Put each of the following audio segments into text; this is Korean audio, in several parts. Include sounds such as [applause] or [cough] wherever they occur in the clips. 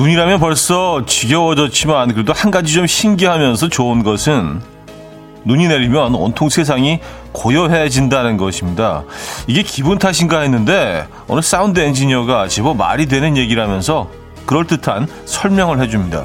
눈이라면 벌써 지겨워졌지만 그래도 한 가지 좀 신기하면서 좋은 것은 눈이 내리면 온통 세상이 고요해진다는 것입니다. 이게 기분 탓인가 했는데 어느 사운드 엔지니어가 제법 말이 되는 얘기라면서 그럴듯한 설명을 해줍니다.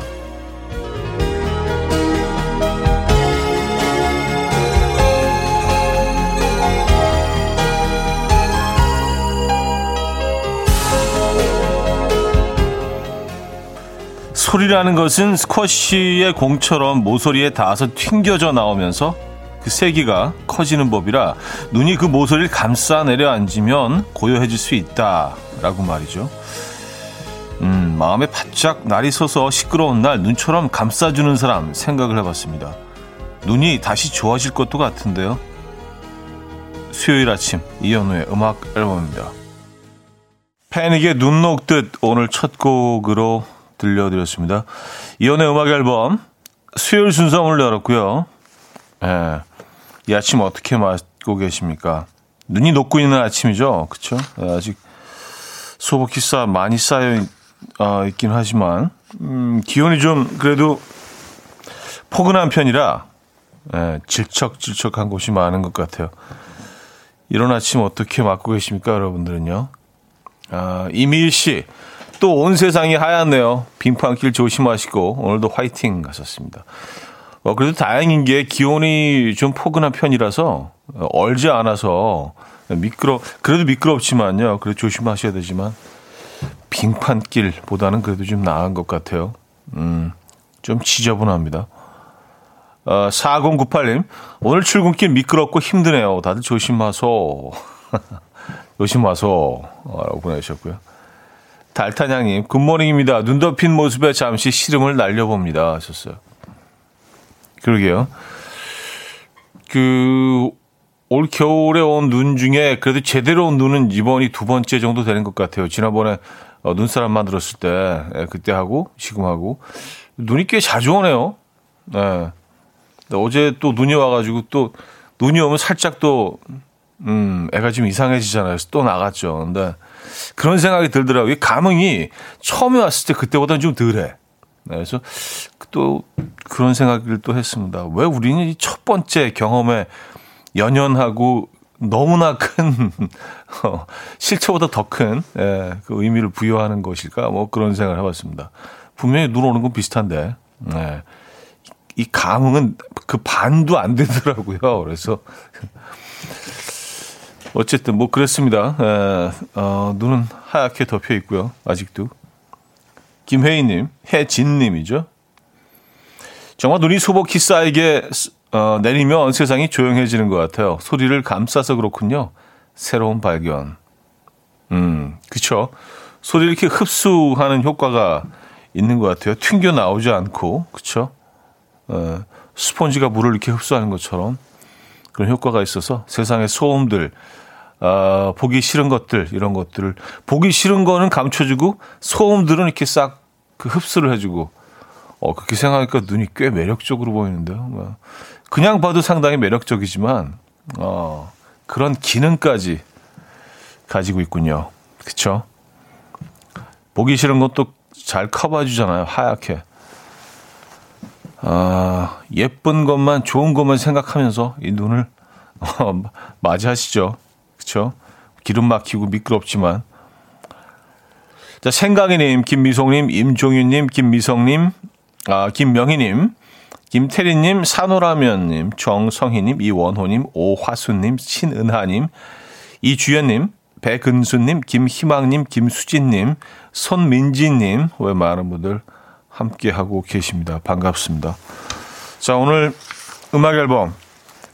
소리라는 것은 스쿼시의 공처럼 모서리에 닿아서 튕겨져 나오면서 그 세기가 커지는 법이라 눈이 그 모서리를 감싸 내려앉으면 고요해질 수 있다라고 말이죠. 음, 마음에 바짝 날이 서서 시끄러운 날 눈처럼 감싸주는 사람 생각을 해봤습니다. 눈이 다시 좋아질 것도 같은데요. 수요일 아침 이현우의 음악 앨범입니다. 패닉의 눈 녹듯 오늘 첫 곡으로 들려드렸습니다. 이연의 음악 앨범 수요일 순서 오늘 열었고요. 예, 이 아침 어떻게 맞고 계십니까? 눈이 녹고 있는 아침이죠. 그렇죠? 아직 소복 기사 많이 쌓여 어, 있긴 하지만 음, 기온이 좀 그래도 포근한 편이라 예, 질척질척한 곳이 많은 것 같아요. 이런 아침 어떻게 맞고 계십니까, 여러분들은요? 아, 이미일 씨, 또 온 세상이 하얗네요. 빙판길 조심하시고 오늘도 화이팅 하셨습니다. 어, 그래도 다행인 게 기온이 좀 포근한 편이라서 얼지 않아서 미끄러 그래도 미끄럽지만요. 그래도 조심하셔야 되지만 빙판길보다는 그래도 좀 나은 것 같아요. 음, 좀 지저분합니다. 어, 4098님, 오늘 출근길 미끄럽고 힘드네요. 다들 조심하소. [laughs] 조심하소. 라고 보내주셨고요. 달타냥님, 굿모닝입니다. 눈 덮인 모습에 잠시 시름을 날려봅니다. 하셨어요. 그러게요. 그, 올 겨울에 온 눈 중에 그래도 제대로 온 눈은 이번이 두 번째 정도 되는 것 같아요. 지난번에 어, 눈사람 만들었을 때, 예, 그때 하고, 지금 하고. 눈이 꽤 자주 오네요. 네. 어제 또 눈이 와가지고 또 눈이 오면 살짝 또, 음, 애가 좀 이상해지잖아요. 또 나갔죠. 근데 그런 생각이 들더라고요. 이 감흥이 처음에 왔을 때 그때보다는 좀 덜해. 네, 그래서 또 그런 생각을 또 했습니다. 왜 우리는 이 첫 번째 경험에 연연하고 너무나 큰 [laughs] 어, 실체보다 더큰 예, 그 의미를 부여하는 것일까? 뭐 그런 생각을 해봤습니다. 분명히 눈 오는 건 비슷한데 예, 이 감흥은 그 반도 안 되더라고요. 그래서 어쨌든 뭐 그랬습니다. 예, 어, 눈은 하얗게 덮여 있고요. 아직도 김혜희님, 혜진님이죠. 정말 눈이 소복히 쌓이게 어, 내리면 세상이 조용해지는 것 같아요. 소리를 감싸서 그렇군요. 새로운 발견. 음, 그쵸. 소리를 이렇게 흡수하는 효과가 있는 것 같아요. 튕겨 나오지 않고, 그쵸. 어, 스폰지가 물을 이렇게 흡수하는 것처럼 그런 효과가 있어서 세상의 소음들, 어, 보기 싫은 것들, 이런 것들을, 보기 싫은 거는 감춰주고, 소음들은 이렇게 싹 그 흡수를 해주고, 어, 그렇게 생각하니까 눈이 꽤 매력적으로 보이는데요. 뭐. 그냥 봐도 상당히 매력적이지만 어, 그런 기능까지 가지고 있군요. 그쵸? 보기 싫은 것도 잘 커버해주잖아요. 하얗게. 아, 예쁜 것만, 좋은 것만 생각하면서 이 눈을 어, [laughs] 맞이하시죠. 그쵸? 기름 막히고 미끄럽지만. 자, 생강이님, 김미송님, 임종윤님, 김미성님, 아, 김명희님, 김태리님, 산호라면님, 정성희님, 이원호님, 오화수님, 신은하님, 이주연님, 배근수님, 김희망님, 김수진님, 손민지님, 왜 많은 분들 함께하고 계십니다. 반갑습니다. 자, 오늘 음악 앨범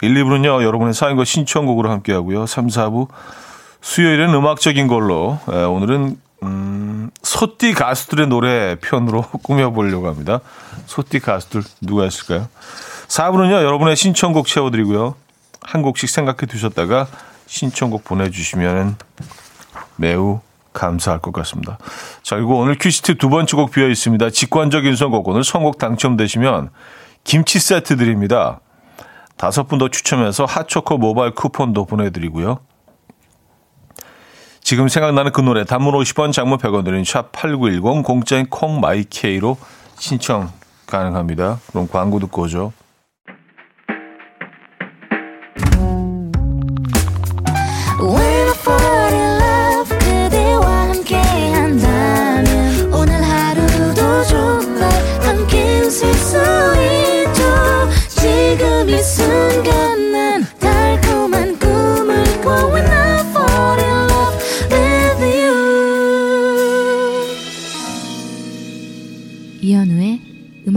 1, 2부는요, 여러분의 사연과 신청곡으로 함께하고요. 3, 4부 수요일은 음악적인 걸로, 예, 오늘은 음, 소띠 가수들의 노래 편으로 [laughs] 꾸며보려고 합니다. 소띠 가수들 누가 있을까요? 4부는요, 여러분의 신청곡 채워드리고요. 한 곡씩 생각해 두셨다가 신청곡 보내주시면 매우 감사할 것 같습니다. 자, 그리고 오늘 퀴시트 두 번째 곡 비어 있습니다. 직관적인 선곡. 오늘 선곡 당첨되시면 김치 세트 드립니다. 다섯 분 더 추첨해서 핫초코 모바일 쿠폰도 보내드리고요. 지금 생각나는 그 노래 단문 50원 장문 100원 드린 샵8910 공짜인 콩마이케이로 신청 가능합니다. 그럼 광고 듣고 오죠.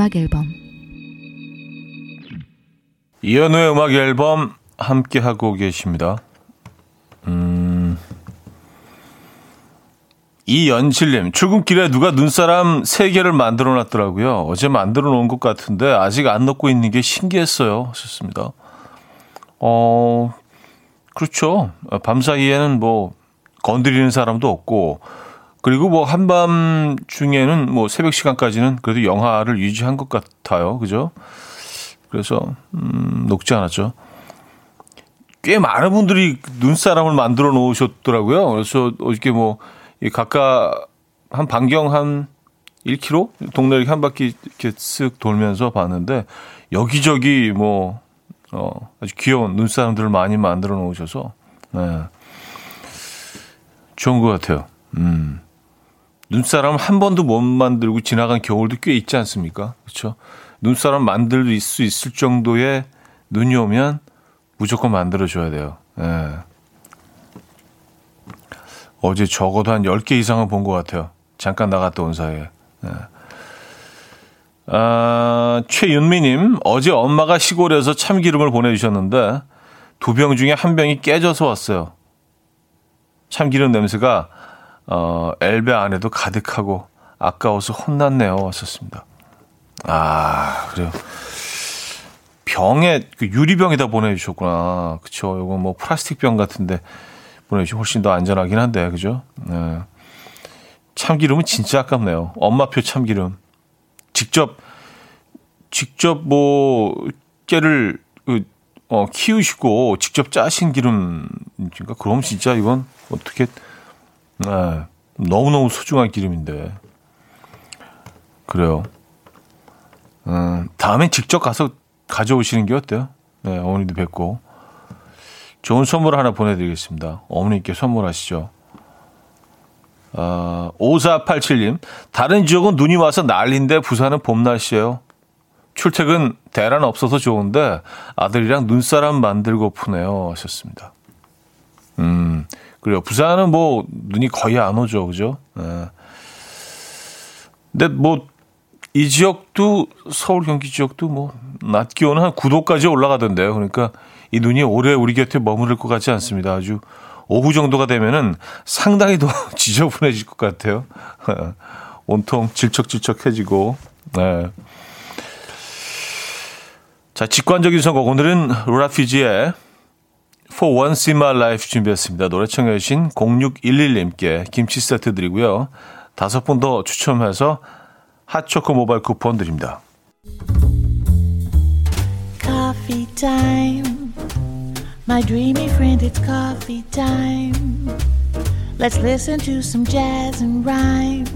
음악 앨범 이현우의 음악 앨범 함께 하고 계십니다. 음. 이연실님, 출근길에 누가 눈사람 3개를 만들어 놨더라고요. 어제 만들어 놓은 것 같은데 아직 안 넣고 있는 게 신기했어요. 하셨습니다. 어, 그렇죠. 밤 사이에는 뭐 건드리는 사람도 없고 그리고 뭐 한밤 중에는 뭐 새벽 시간까지는 그래도 영하를 유지한 것 같아요. 그죠? 그래서 음, 녹지 않았죠. 꽤 많은 분들이 눈사람을 만들어 놓으셨더라고요. 그래서 어저께 뭐 각각 한 반경 한 1km 동네 이렇게 한 바퀴 이렇게 쓱 돌면서 봤는데 여기저기 뭐 어, 아주 귀여운 눈사람들을 많이 만들어 놓으셔서 네. 좋은 것 같아요. 음. 눈사람 한 번도 못 만들고 지나간 겨울도 꽤 있지 않습니까? 그렇죠? 눈사람 만들 수 있을 정도의 눈이 오면 무조건 만들어줘야 돼요. 예. 어제 적어도 한 10개 이상은 본 것 같아요. 잠깐 나갔다 온 사이에. 예. 아, 최윤미님, 어제 엄마가 시골에서 참기름을 보내주셨는데 두 병 중에 한 병이 깨져서 왔어요. 참기름 냄새가 어, 엘베 안에도 가득하고 아까워서 혼났네요. 왔었습니다. 아, 그래요. 병에, 그 유리병에다 보내주셨구나. 그쵸. 이거 뭐 플라스틱 병 같은데 보내주시면 훨씬 더 안전하긴 한데, 그죠? 네. 참기름은 진짜 아깝네요. 엄마표 참기름. 직접, 직접 뭐, 깨를, 그, 어, 키우시고 직접 짜신 기름인가? 그럼 진짜 이건 어떻게, 네. 너무너무 소중한 기름인데. 그래요. 음, 다음엔 직접 가서 가져오시는 게 어때요? 네, 어머니도 뵙고. 좋은 선물 하나 보내드리겠습니다. 어머니께 선물하시죠. 아, 5487님, 다른 지역은 눈이 와서 난리인데 부산은 봄 날씨예요. 출퇴근 대란 없어서 좋은데 아들이랑 눈사람 만들고 푸네요. 하셨습니다. 음, 그래요. 부산은 뭐 눈이 거의 안 오죠, 그죠? 네. 근데 뭐 이 지역도 서울 경기 지역도 뭐 낮 기온은 한 9도까지 올라가던데요. 그러니까 이 눈이 오래 우리 곁에 머무를 것 같지 않습니다. 아주 오후 정도가 되면은 상당히 더 [laughs] 지저분해질 것 같아요. 온통 질척질척해지고. 네. 자, 직관적인 선곡. 오늘은 로라피지의 For Once in My Life 준비했습니다. 노래 청해 주신 0611님께 김치 세트 드리고요. 다섯 분 더 추첨해서 핫초코 모바일 쿠폰 드립니다. Coffee time. My dreamy friend, it's coffee time. Let's listen to some jazz and rhyme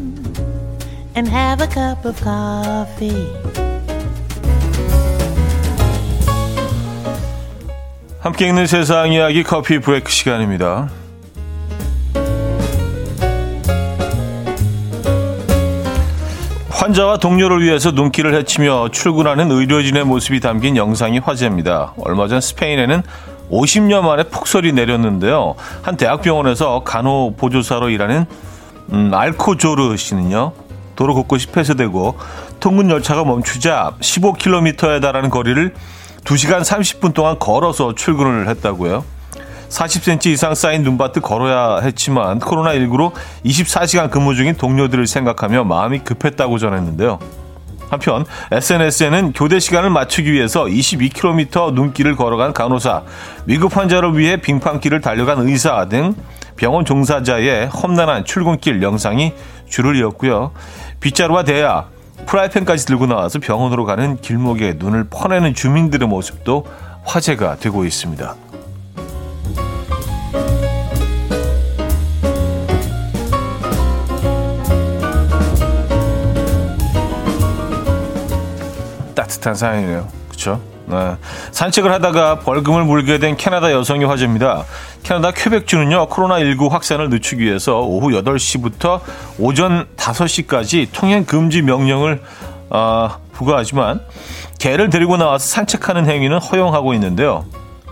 and have a cup of coffee. 함께 읽는 세상 이야기 커피 브레이크 시간입니다. 환자와 동료를 위해서 눈길을 헤치며 출근하는 의료진의 모습이 담긴 영상이 화제입니다. 얼마 전 스페인에는 50년 만에 폭설이 내렸는데요. 한 대학병원에서 간호보조사로 일하는 음, 알코조르 씨는요. 도로 곳곳이 폐쇄되고 통근 열차가 멈추자 15km에 달하는 거리를 2시간 30분 동안 걸어서 출근을 했다고요. 40cm 이상 쌓인 눈밭을 걸어야 했지만 코로나19로 24시간 근무 중인 동료들을 생각하며 마음이 급했다고 전했는데요. 한편 SNS에는 교대 시간을 맞추기 위해서 22km 눈길을 걸어간 간호사, 위급 환자를 위해 빙판길을 달려간 의사 등 병원 종사자의 험난한 출근길 영상이 줄을 이었고요. 빗자루와 대야, 프라이팬까지 들고 나와서 병원으로 가는 길목에 눈을 퍼내는 주민들의 모습도 화제가 되고 있습니다. 따뜻한 사연이네요. 그렇죠? 네. 산책을 하다가 벌금을 물게 된 캐나다 여성이 화제입니다. 캐나다 퀘벡주는요, 코로나19 확산을 늦추기 위해서 오후 8시부터 오전 5시까지 통행 금지 명령을 어, 부과하지만 개를 데리고 나와서 산책하는 행위는 허용하고 있는데요.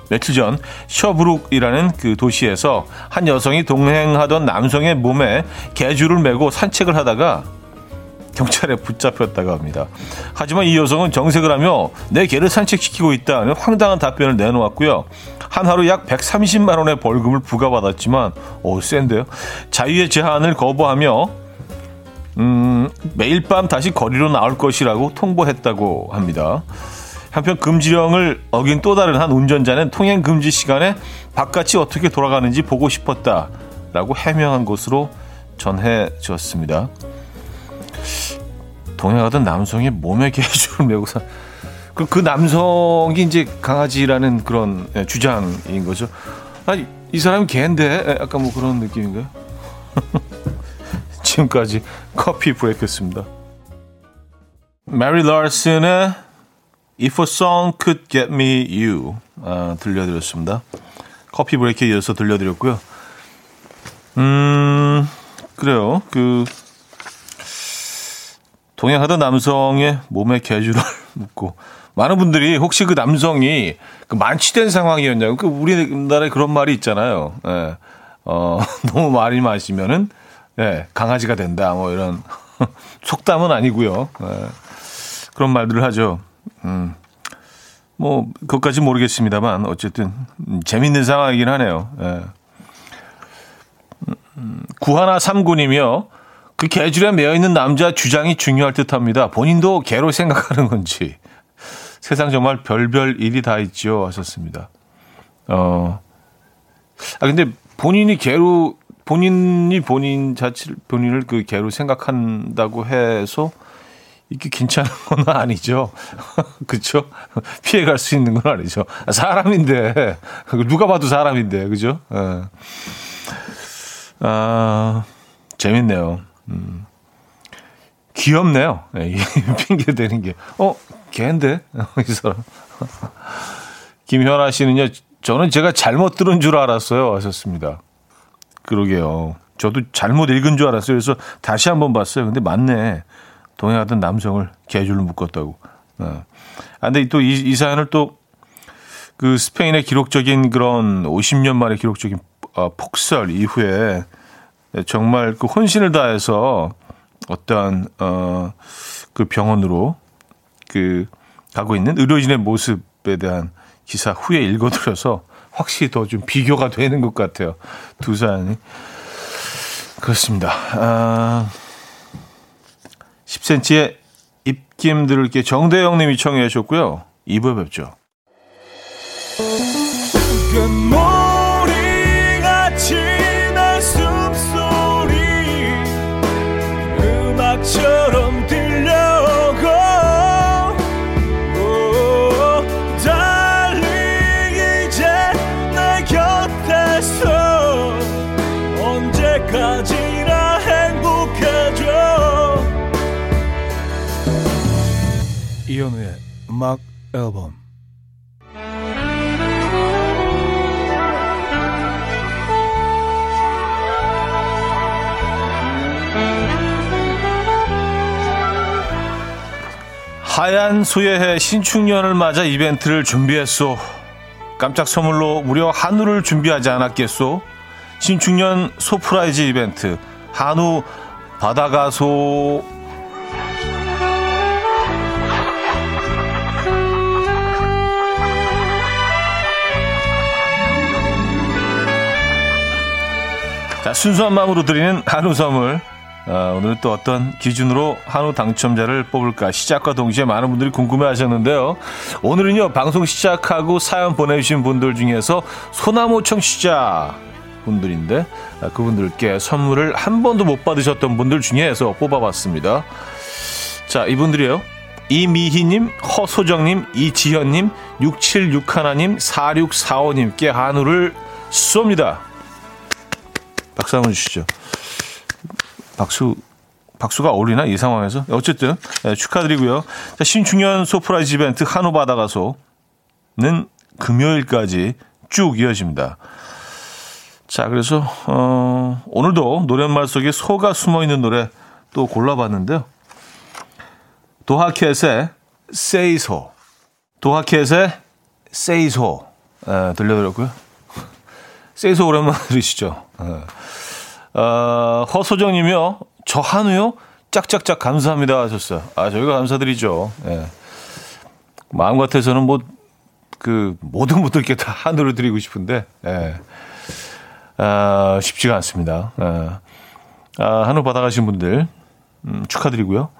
며칠 전 셔브룩이라는 그 도시에서 한 여성이 동행하던 남성의 몸에 개줄을 메고 산책을 하다가 경찰에 붙잡혔다고 합니다. 하지만 이 여성은 정색을 하며 내 개를 산책시키고 있다는 황당한 답변을 내놓았고요. 한 하루 약 130만 원의 벌금을 부과받았지만 오 센데요. 자유의 제한을 거부하며 음, 매일 밤 다시 거리로 나올 것이라고 통보했다고 합니다. 한편 금지령을 어긴 또 다른 한 운전자는 통행 금지 시간에 바깥이 어떻게 돌아가는지 보고 싶었다라고 해명한 것으로 전해졌습니다. 동행 하던 남성이 몸에 개줄을 메고 사. 그, 그 남성이 이제 강아지라는 그런 예, 주장인 거죠. 아니, 이 사람이 개인데? 약간 뭐 그런 느낌인가요? [laughs] 지금까지 커피 브레이크였습니다. 메리 라슨의 If a Song Could Get Me You 아, 들려드렸습니다. 커피 브레이크에 이어서 들려드렸고요. 음, 그래요. 그 동행하던 남성의 몸에 개주를 [laughs] 묻고 많은 분들이 혹시 그 남성이 그 만취된 상황이었냐고 그 우리나라에 그런 말이 있잖아요. 예. 어, [laughs] 너무 많이 마시면은 예, 강아지가 된다. 뭐 이런 [laughs] 속담은 아니고요. 예. 그런 말들을 하죠. 음. 뭐 그것까지 모르겠습니다만 어쨌든 음, 재밌는 상황이긴 하네요. 예. 음, 구하나 삼군이며 그 개줄에 매여 있는 남자 주장이 중요할 듯 합니다. 본인도 개로 생각하는 건지 세상 정말 별별 일이 다 있죠 하셨습니다. 어, 아 근데 본인이 개로 본인이 본인 자체 본인을 그 개로 생각한다고 해서 이게 괜찮은 건 아니죠. [laughs] 그렇죠? 피해갈 수 있는 건 아니죠. 사람인데 누가 봐도 사람인데 그죠? 예. 아 재밌네요. 음. 귀엽네요. 네, 핑계 대는 게. 어, 걔인데? [laughs] 이 사람. 김현아 씨는요, 저는 제가 잘못 들은 줄 알았어요. 하셨습니다. 그러게요. 저도 잘못 읽은 줄 알았어요. 그래서 다시 한번 봤어요. 근데 맞네. 동행하던 남성을 개줄로 묶었다고. 어. 아, 근데 또 이, 이 사연을 또 그 스페인의 기록적인 그런 50년 만에 기록적인 어, 폭설 이후에 네, 정말 그 혼신을 다해서 어떠한 어그 병원으로 그 가고 있는 의료진의 모습에 대한 기사 후에 읽어드려서 확실히 더 좀 비교가 되는 것 같아요. 두 사연이. 그렇습니다. 아, 10cm의 입김 들을게 정대영 님이 청해 주셨고요. 2부에 뵙죠. 이현우의 음악 앨범 하얀 소의 해 신축년을 맞아 이벤트를 준비했소. 깜짝 선물로 무려 한우를 준비하지 않았겠소. 신축년 소프라이즈 이벤트 한우 바다가소 자, 순수한 마음으로 드리는 한우 선물. 아, 오늘 또 어떤 기준으로 한우 당첨자를 뽑을까 시작과 동시에 많은 분들이 궁금해 하셨는데요. 오늘은요, 방송 시작하고 사연 보내주신 분들 중에서 소나무 청취자 분들인데, 아, 그분들께 선물을 한 번도 못 받으셨던 분들 중에서 뽑아봤습니다. 자, 이분들이요. 이미희님, 허소정님, 이지현님, 6761님, 4645님께 한우를 쏩니다. 박수 한번 주시죠. 박수 박수가 어울리나 이 상황에서 어쨌든 네, 축하드리고요. 자, 신축년 소프라이즈 이벤트 한우 받아가소는 금요일까지 쭉 이어집니다. 자, 그래서 어, 오늘도 노랫말 속에 소가 숨어 있는 노래 또 골라봤는데요. 도하켓의 세이소, 도하켓의 세이소 에, 들려드렸고요. 세이소 오랜만에 들으시죠. 에. 어, 허소정님이요. 저 한우요? 짝짝짝 감사합니다 하셨어요. 아 저희가 감사드리죠. 예. 마음 같아서는 뭐 그 모든 분들께 다 한우를 드리고 싶은데 예. 아, 쉽지가 않습니다. 예. 아, 한우 받아가신 분들 음, 축하드리고요.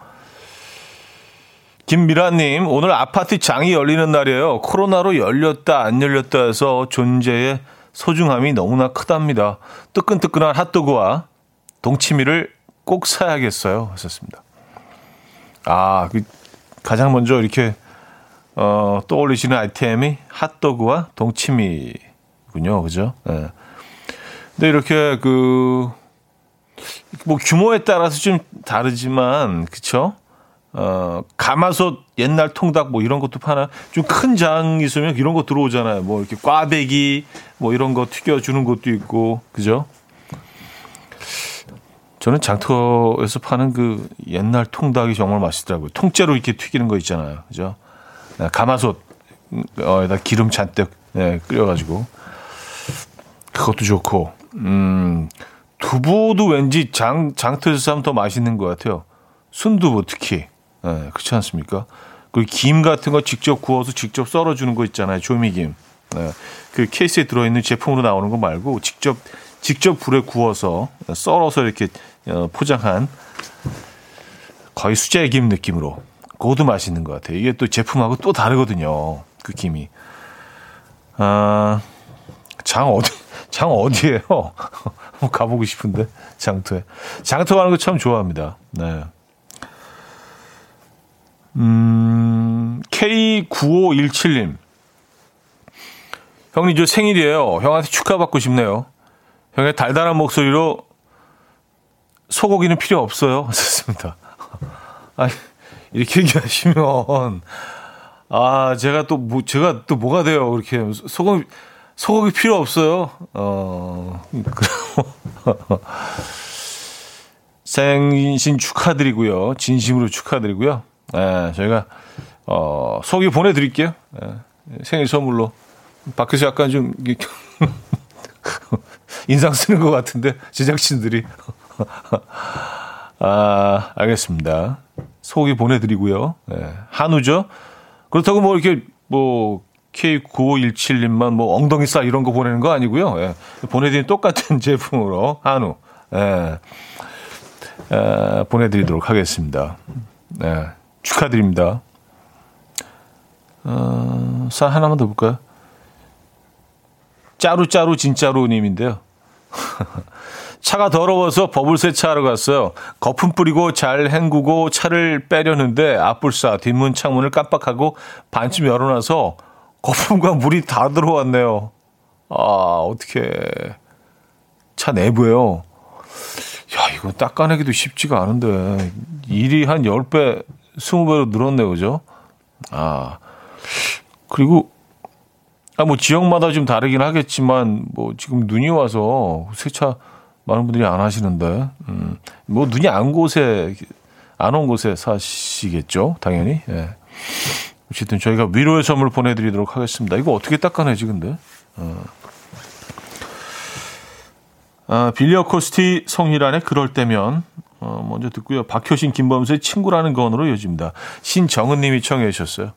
김미라님, 오늘 아파트 장이 열리는 날이에요. 코로나로 열렸다, 안 열렸다 해서 존재의 소중함이 너무나 크답니다. 뜨끈뜨끈한 핫도그와 동치미를 꼭 사야겠어요. 하셨습니다. 아, 그 가장 먼저 이렇게, 어, 떠올리시는 아이템이 핫도그와 동치미군요. 그죠? 예. 네. 근데 이렇게 그, 뭐 규모에 따라서 좀 다르지만, 그쵸? 어, 가마솥 옛날 통닭 뭐 이런 것도 파나 좀 큰 장 있으면 이런 거 들어오잖아요. 뭐 이렇게 꽈배기 뭐 이런 거 튀겨주는 것도 있고 그죠? 저는 장터에서 파는 그 옛날 통닭이 정말 맛있더라고요. 통째로 이렇게 튀기는 거 있잖아요. 그죠? 네, 가마솥 어에다 기름 잔뜩 네, 끓여가지고 그것도 좋고 음 두부도 왠지 장 장터에서 사면 더 맛있는 것 같아요. 순두부 특히 네, 그렇지 않습니까? 그리고 김 같은 거 직접 구워서 직접 썰어주는 거 있잖아요. 조미김. 네, 그 케이스에 들어있는 제품으로 나오는 거 말고 직접 직접 불에 구워서 썰어서 이렇게 어, 포장한 거의 수제김 느낌으로 그것도 맛있는 것 같아요. 이게 또 제품하고 또 다르거든요. 그 김이. 아, 장 어디, 장 어디에요? [laughs] 가보고 싶은데, 장터에. 장터 가는 거 참 좋아합니다. 네. 음, K9517님. 형님, 저 생일이에요. 형한테 축하받고 싶네요. 형의 달달한 목소리로 소고기는 필요 없어요. [laughs] 좋습니다. 아, 이렇게 얘기하시면, 아, 제가 또, 뭐, 제가 또 뭐가 돼요. 그렇게. 소고기, 소고기 필요 없어요. 어, [laughs] 생신 축하드리고요. 진심으로 축하드리고요. 예, 저희가 어, 소기 보내드릴게요. 예, 생일 선물로. 밖에서 약간 좀 [laughs] 인상 쓰는 것 같은데 제작진들이. [laughs] 아, 알겠습니다. 소기 보내드리고요. 예, 한우죠. 그렇다고 뭐 이렇게 뭐 K9517님만 뭐 엉덩이 살 이런 거 보내는 거 아니고요. 예, 보내드린 똑같은 [laughs] 제품으로 한우 예, 예, 보내드리도록 하겠습니다. 예. 축하드립니다. 어, 사 하나만 더 볼까요? 짜루짜루 진짜로님인데요. [laughs] 차가 더러워서 버블 세 차하러 갔어요. 거품 뿌리고 잘 헹구고 차를 빼려는데 앞불사 뒷문 창문을 깜빡하고 반쯤 열어놔서 거품과 물이 다 들어왔네요. 아 어떻게 차 내부에요. 야 이거 닦아내기도 쉽지가 않은데 일이 한 10배 20배로 늘었네요. 그죠? 아. 그리고 아, 뭐 지역마다 좀 다르긴 하겠지만 뭐 지금 눈이 와서 세차 많은 분들이 안 하시는데 음. 뭐 눈이 안 곳에 안 온 곳에 사시겠죠. 당연히. 예. 어쨌든 저희가 위로의 선물 보내드리도록 하겠습니다. 이거 어떻게 닦아내지 근데? 어. 아, 빌리어 코스티 성희란의 그럴 때면 어, 먼저 듣고요. 박효신, 김범수의 친구라는 건으로 이어집니다. 신정은 님이 청해 주셨어요.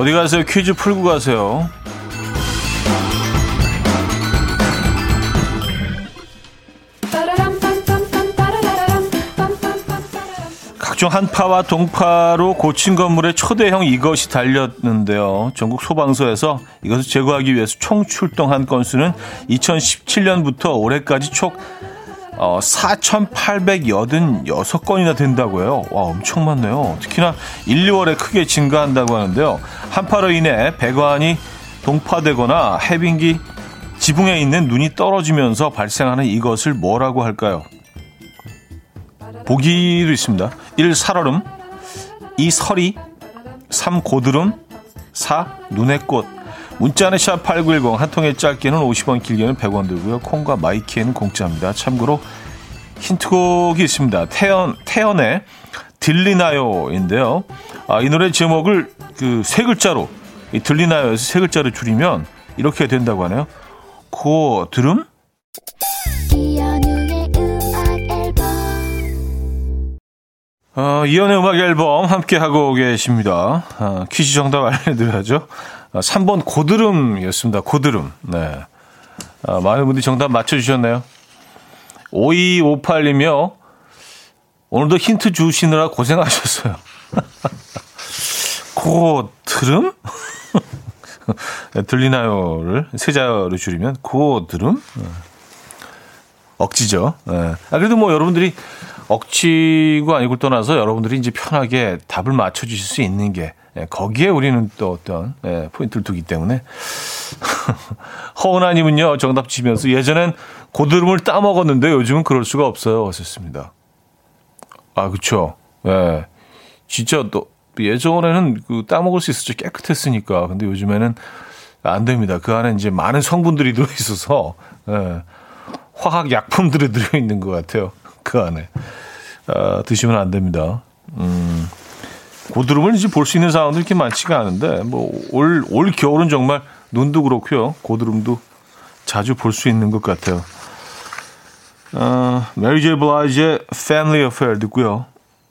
어디 가세요? 퀴즈 풀고 가세요. 각종 한파와 동파로 고친 건물에 초대형 이것이 달렸는데요. 전국 소방서에서 이것을 제거하기 위해서 총 출동한 건수는 2017년부터 올해까지 총 어, 4,886건이나 된다고요. 와, 엄청 많네요. 특히나 1, 2월에 크게 증가한다고 하는데요. 한파로 인해 배관이 동파되거나 해빙기 지붕에 있는 눈이 떨어지면서 발생하는 이것을 뭐라고 할까요? 보기도 있습니다. 1. 살얼음 2. 서리 3. 고드름 4. 눈의 꽃 문자는 샵8910 한 통에 짧게는 50원 길게는 100원 들고요. 콩과 마이키에는 공짜입니다. 참고로 힌트곡이 있습니다. 태연, 태연의 들리나요인데요. 아, 이 노래 제목을 그 세 글자로 이 들리나요에서 세 글자로 줄이면 이렇게 된다고 하네요. 고 들음? 어, 이연의 음악 앨범 함께 하고 계십니다. 어, 퀴즈 정답 알려드려야죠. 어, 3번 고드름이었습니다. 고드름. 네. 어, 많은 분들이 정답 맞춰주셨네요. 5258이며 오늘도 힌트 주시느라 고생하셨어요. [laughs] 고드름? [laughs] 들리나요를 세자로 줄이면 고드름? 네. 억지죠. 네. 아, 그래도 뭐 여러분들이 억지가 아니고 떠나서 여러분들이 이제 편하게 답을 맞춰주실 수 있는 게 예, 거기에 우리는 또 어떤 예, 포인트를 두기 때문에 [laughs] 허은아님은요 정답 치면서 예전엔 고드름을 따 먹었는데 요즘은 그럴 수가 없어요. 하셨습니다. 아 그렇죠. 예, 진짜 또 예전에는 그 따 먹을 수 있었죠. 깨끗했으니까. 근데 요즘에는 안 됩니다. 그 안에 이제 많은 성분들이 들어 있어서 예, 화학 약품들이 [laughs] 들어 있는 것 같아요. 그 안에 아, 드시면 안 됩니다. 음. 고드름을 이제 볼 수 있는 상황도 이렇게 많지가 않은데 뭐 올 올 겨울은 정말 눈도 그렇고요 고드름도 자주 볼 수 있는 것 같아요. 어, 메리 제이 블라이즈의 Family Affair 듣고요.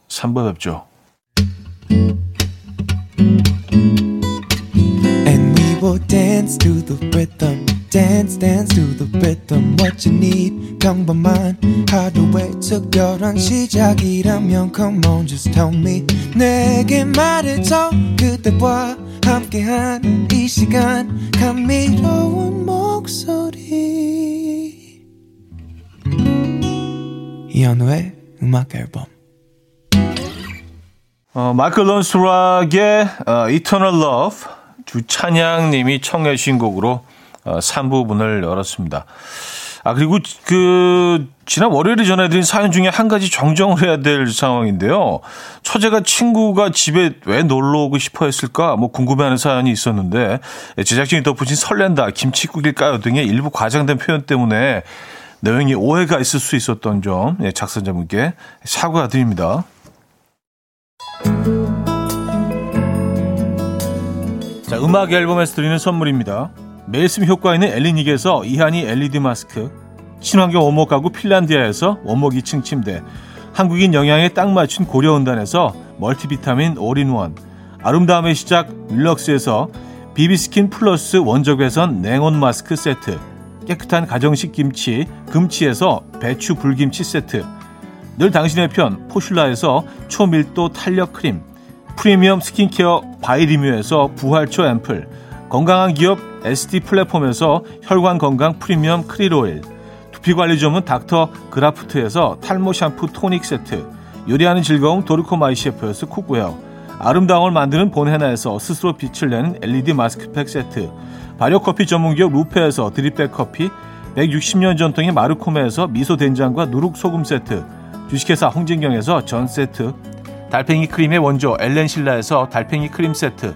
3부 뵙죠. And we will dance to the rhythm. Dance dance to the rhythm what you need. 평범한 하루의 특별한 시작이라면 come on just tell me. 내게 말해줘. 그대와 함께한 이 시간. 감미로운 목소리. 이현우의 음악 앨범. 어, 마이클 론스락의 어, Eternal Love. 주찬양 님이 청해 주신 곡으로 어, 3부 문을 열었습니다. 아, 그리고 그, 지난 월요일에 전해드린 사연 중에 한 가지 정정을 해야 될 상황인데요. 처제가 친구가 집에 왜 놀러 오고 싶어 했을까? 뭐 궁금해하는 사연이 있었는데, 제작진이 덧붙인 설렌다, 김치국일까요? 등의 일부 과장된 표현 때문에 내용이 오해가 있을 수 있었던 점, 예, 작성자분께 사과드립니다. 자, 음악 앨범에서 드리는 선물입니다. 매일 쓰 효과 있는 엘리닉에서 이하니 LED 마스크, 친환경 원목 가구 핀란디아에서 원목 2층 침대, 한국인 영양에 딱 맞춘 고려은단에서 멀티비타민 올인원, 아름다움의 시작 윌럭스에서 비비스킨 플러스 원적외선 냉온 마스크 세트, 깨끗한 가정식 김치 금치에서 배추 불김치 세트, 늘 당신의 편 포슐라에서 초밀도 탄력 크림, 프리미엄 스킨케어 바이리뮤에서 부활초 앰플, 건강한 기업 SD 플랫폼에서 혈관 건강 프리미엄 크릴 오일, 두피 관리 전문 닥터 그라프트에서 탈모 샴푸 토닉 세트, 요리하는 즐거움 도르코 마이 셰프에서 cookware, 아름다움을 만드는 본헤나에서 스스로 빛을 내는 LED 마스크팩 세트, 발효 커피 전문 기업 루페에서 드립백 커피, 160년 전통의 마르코메에서 미소 된장과 누룩 소금 세트, 주식회사 홍진경에서 전 세트, 달팽이 크림의 원조 엘렌실라에서 달팽이 크림 세트,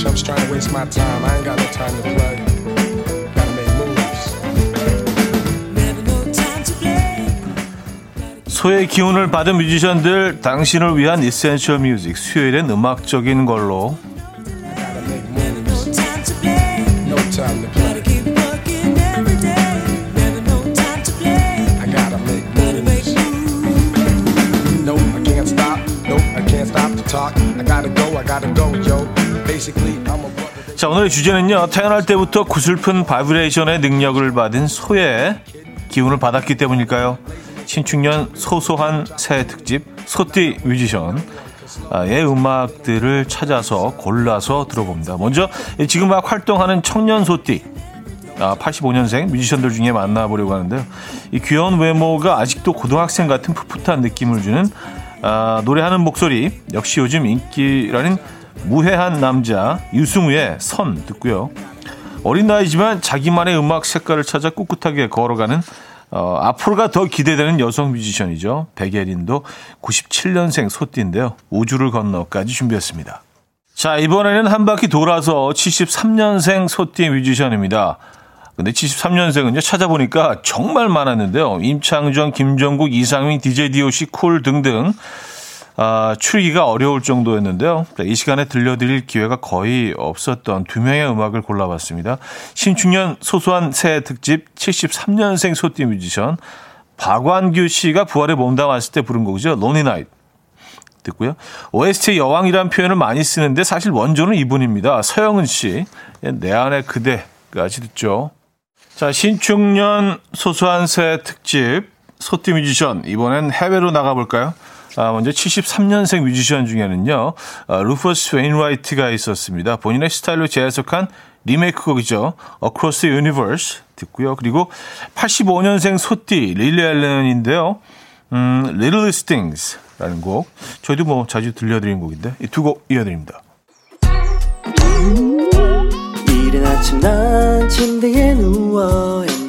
chumps trying to waste my time. I ain't got no time to play. Gotta make moves. 소의 기운을 받은 뮤지션들 당신을 위한 이센셜 뮤직 수요일엔 음악적인 걸로 오늘의 주제는요 태어날 때부터 구슬픈 바이브레이션의 능력을 받은 소의 기운을 받았기 때문일까요? 신축년 소소한 새 특집 소띠 뮤지션의 음악들을 찾아서 골라서 들어봅니다. 먼저 지금 막 활동하는 청년 소띠 아, 85년생 뮤지션들 중에 만나보려고 하는데요. 이 귀여운 외모가 아직도 고등학생 같은 풋풋한 느낌을 주는 아, 노래하는 목소리 역시 요즘 인기라는 무해한 남자 유승우의 선 듣고요. 어린 나이지만 자기만의 음악 색깔을 찾아 꿋꿋하게 걸어가는 어, 앞으로가 더 기대되는 여성 뮤지션이죠. 백예린도 97년생 소띠인데요. 우주를 건너까지 준비했습니다. 자, 이번에는 한 바퀴 돌아서 73년생 소띠 뮤지션입니다. 근데 73년생은요, 찾아보니까 정말 많았는데요. 임창정, 김정국, 이상민, DJ DOC, 쿨 등등 아, 추리기가 어려울 정도였는데요. 이 시간에 들려드릴 기회가 거의 없었던 두 명의 음악을 골라봤습니다. 신축년 소소한 새 특집 73년생 소띠 뮤지션 박완규 씨가 부활에 몸담았을 때 부른 곡이죠. Lonely Night. 듣고요. OST 여왕이라는 표현을 많이 쓰는데 사실 원조는 이분입니다. 서영은 씨. 내 안에 그대까지 듣죠. 자, 신축년 소소한 새 특집 소띠 뮤지션. 이번엔 해외로 나가볼까요? 아, 먼저 73년생 뮤지션 중에는요, 아, 루퍼스 웨인라이트가 있었습니다. 본인의 스타일로 재해석한 리메이크 곡이죠. Across the Universe 듣고요. 그리고 85년생 소띠 릴리 앨런인데요. 음, Littlest Things라는 곡. 저희도 뭐 자주 들려드린 곡인데 이 두 곡 이어드립니다. 이른 아침 난 침대에 누워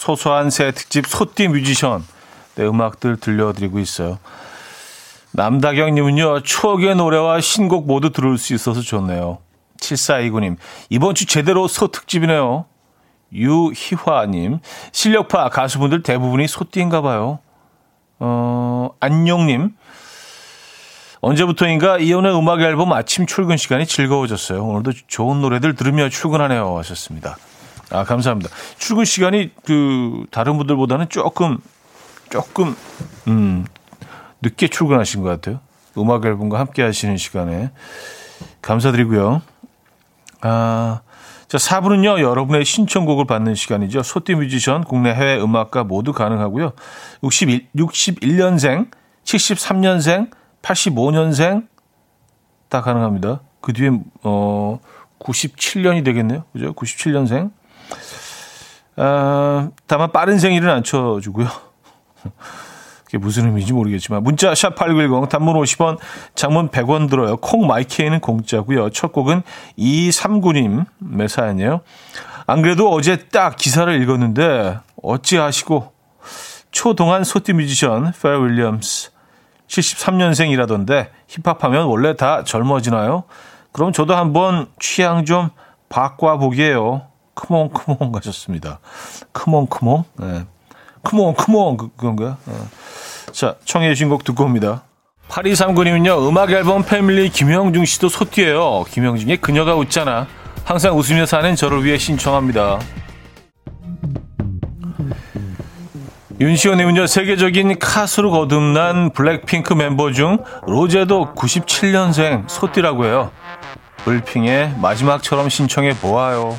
소소한 새 특집 소띠 뮤지션 네, 음악들 들려드리고 있어요. 남다경님은요, 추억의 노래와 신곡 모두 들을 수 있어서 좋네요. 7429님, 이번 주 제대로 소 특집이네요. 유희화님, 실력파 가수분들 대부분이 소띠인가 봐요. 어, 안용님, 언제부터인가 이연의 음악 앨범 아침 출근 시간이 즐거워졌어요. 오늘도 좋은 노래들 들으며 출근하네요. 하셨습니다. 아, 감사합니다. 출근 시간이 그 다른 분들보다는 조금 조금 음 늦게 출근하신 것 같아요. 음악 앨범과 함께 하시는 시간에 감사드리고요. 아, 자, 4부는요, 여러분의 신청곡을 받는 시간이죠. 소띠 뮤지션, 국내 해외 음악가 모두 가능하고요. 61, 61년생, 73년생, 85년생 다 가능합니다. 그 뒤에, 어, 97년이 되겠네요. 그죠? 97년생. 아, 다만 빠른 생일은 안 쳐주고요. 그게 무슨 의미인지 모르겠지만 문자 샵 8910 단문 50원 장문 100원 들어요. 콩 마이케이는 공짜고요. 첫 곡은 239님의 사연이에요. 안 그래도 어제 딱 기사를 읽었는데 어찌하시고 초동안 소띠 뮤지션 퍼렐 윌리엄스 73년생이라던데 힙합하면 원래 다 젊어지나요? 그럼 저도 한번 취향 좀 바꿔보게요. 크몽 크몽 가셨습니다. 크몽 크몽. 네. 크몽, 크몽, 그, 그건가요? 어. 자, 청해 주신 곡 듣고 옵니다. 8239님은요, 음악 앨범 패밀리 김영중 씨도 소띠예요. 김영중의 그녀가 웃잖아. 항상 웃으며 사는 저를 위해 신청합니다. 윤시원님은요, 세계적인 카스로 거듭난 블랙핑크 멤버 중 로제도 97년생 소띠라고 해요. 불핑의 마지막처럼 신청해 보아요.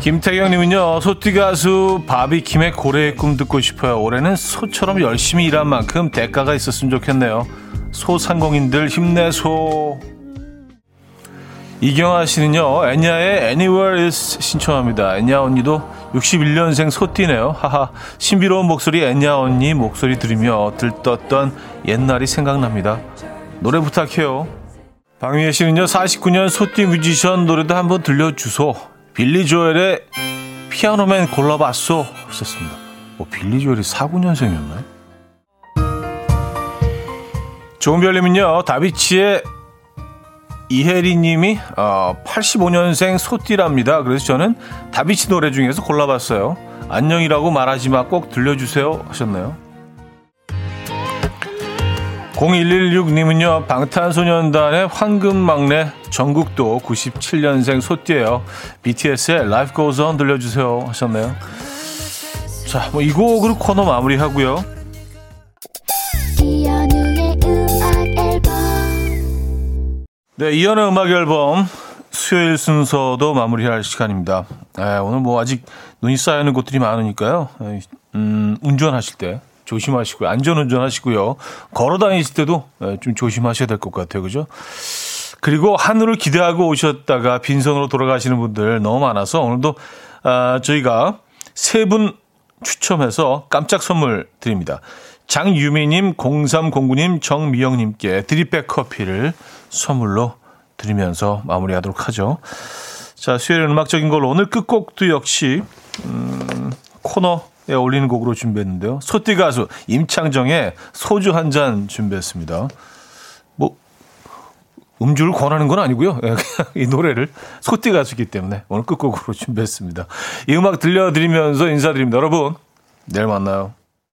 김태경님은요, 소띠 가수 바비킴의 고래의 꿈 듣고 싶어요. 올해는 소처럼 열심히 일한 만큼 대가가 있었으면 좋겠네요. 소상공인들 힘내소. 이경아 씨는요, 애냐의 Anywhere is 신청합니다. 애냐 언니도 61년생 소띠네요. 하하. 신비로운 목소리 애냐 언니 목소리 들으며 들떴던 옛날이 생각납니다. 노래 부탁해요. 박미애 씨는요. 49년 소띠 뮤지션 노래도 한번 들려주소. 빌리 조엘의 피아노맨 골라봤소. 하셨습니다. 뭐 빌리 조엘이 49년생이었나요? 조은별님은요. 다비치의 이혜리 님이 어, 85년생 소띠랍니다. 그래서 저는 다비치 노래 중에서 골라봤어요. 안녕이라고 말하지 마 꼭 들려주세요 하셨나요? 0116님은요, 방탄소년단의 황금 막내 전국도 97년생 소띠예요. BTS의 Life Goes On 들려주세요 하셨나요? 자, 뭐 이 곡으로 코너 마무리하고요. 네, 이연의 음악 앨범 수요일 순서도 마무리할 시간입니다. 에, 오늘 뭐 아직 눈이 쌓이는 곳들이 많으니까요. 에, 음, 운전하실 때 조심하시고요. 안전운전 하시고요. 걸어 다니실 때도 에, 좀 조심하셔야 될 것 같아요. 그죠? 그리고 하늘을 기대하고 오셨다가 빈손으로 돌아가시는 분들 너무 많아서 오늘도 아, 저희가 세 분 추첨해서 깜짝 선물 드립니다. 장유미님, 0309님, 정미영님께 드립백 커피를 선물로 드리면서 마무리하도록 하죠. 자, 수요일 음악적인 걸로 오늘 끝곡도 역시 음, 코너 에 올리는 곡으로 준비했는데요. 소띠 가수 임창정의 소주 한 잔 준비했습니다. 뭐 음주를 권하는 건 아니고요. 예, 이 노래를 소띠 가수기 때문에 오늘 끝곡으로 준비했습니다. 이 음악 들려드리면서 인사드립니다. 여러분, 내일 만나요.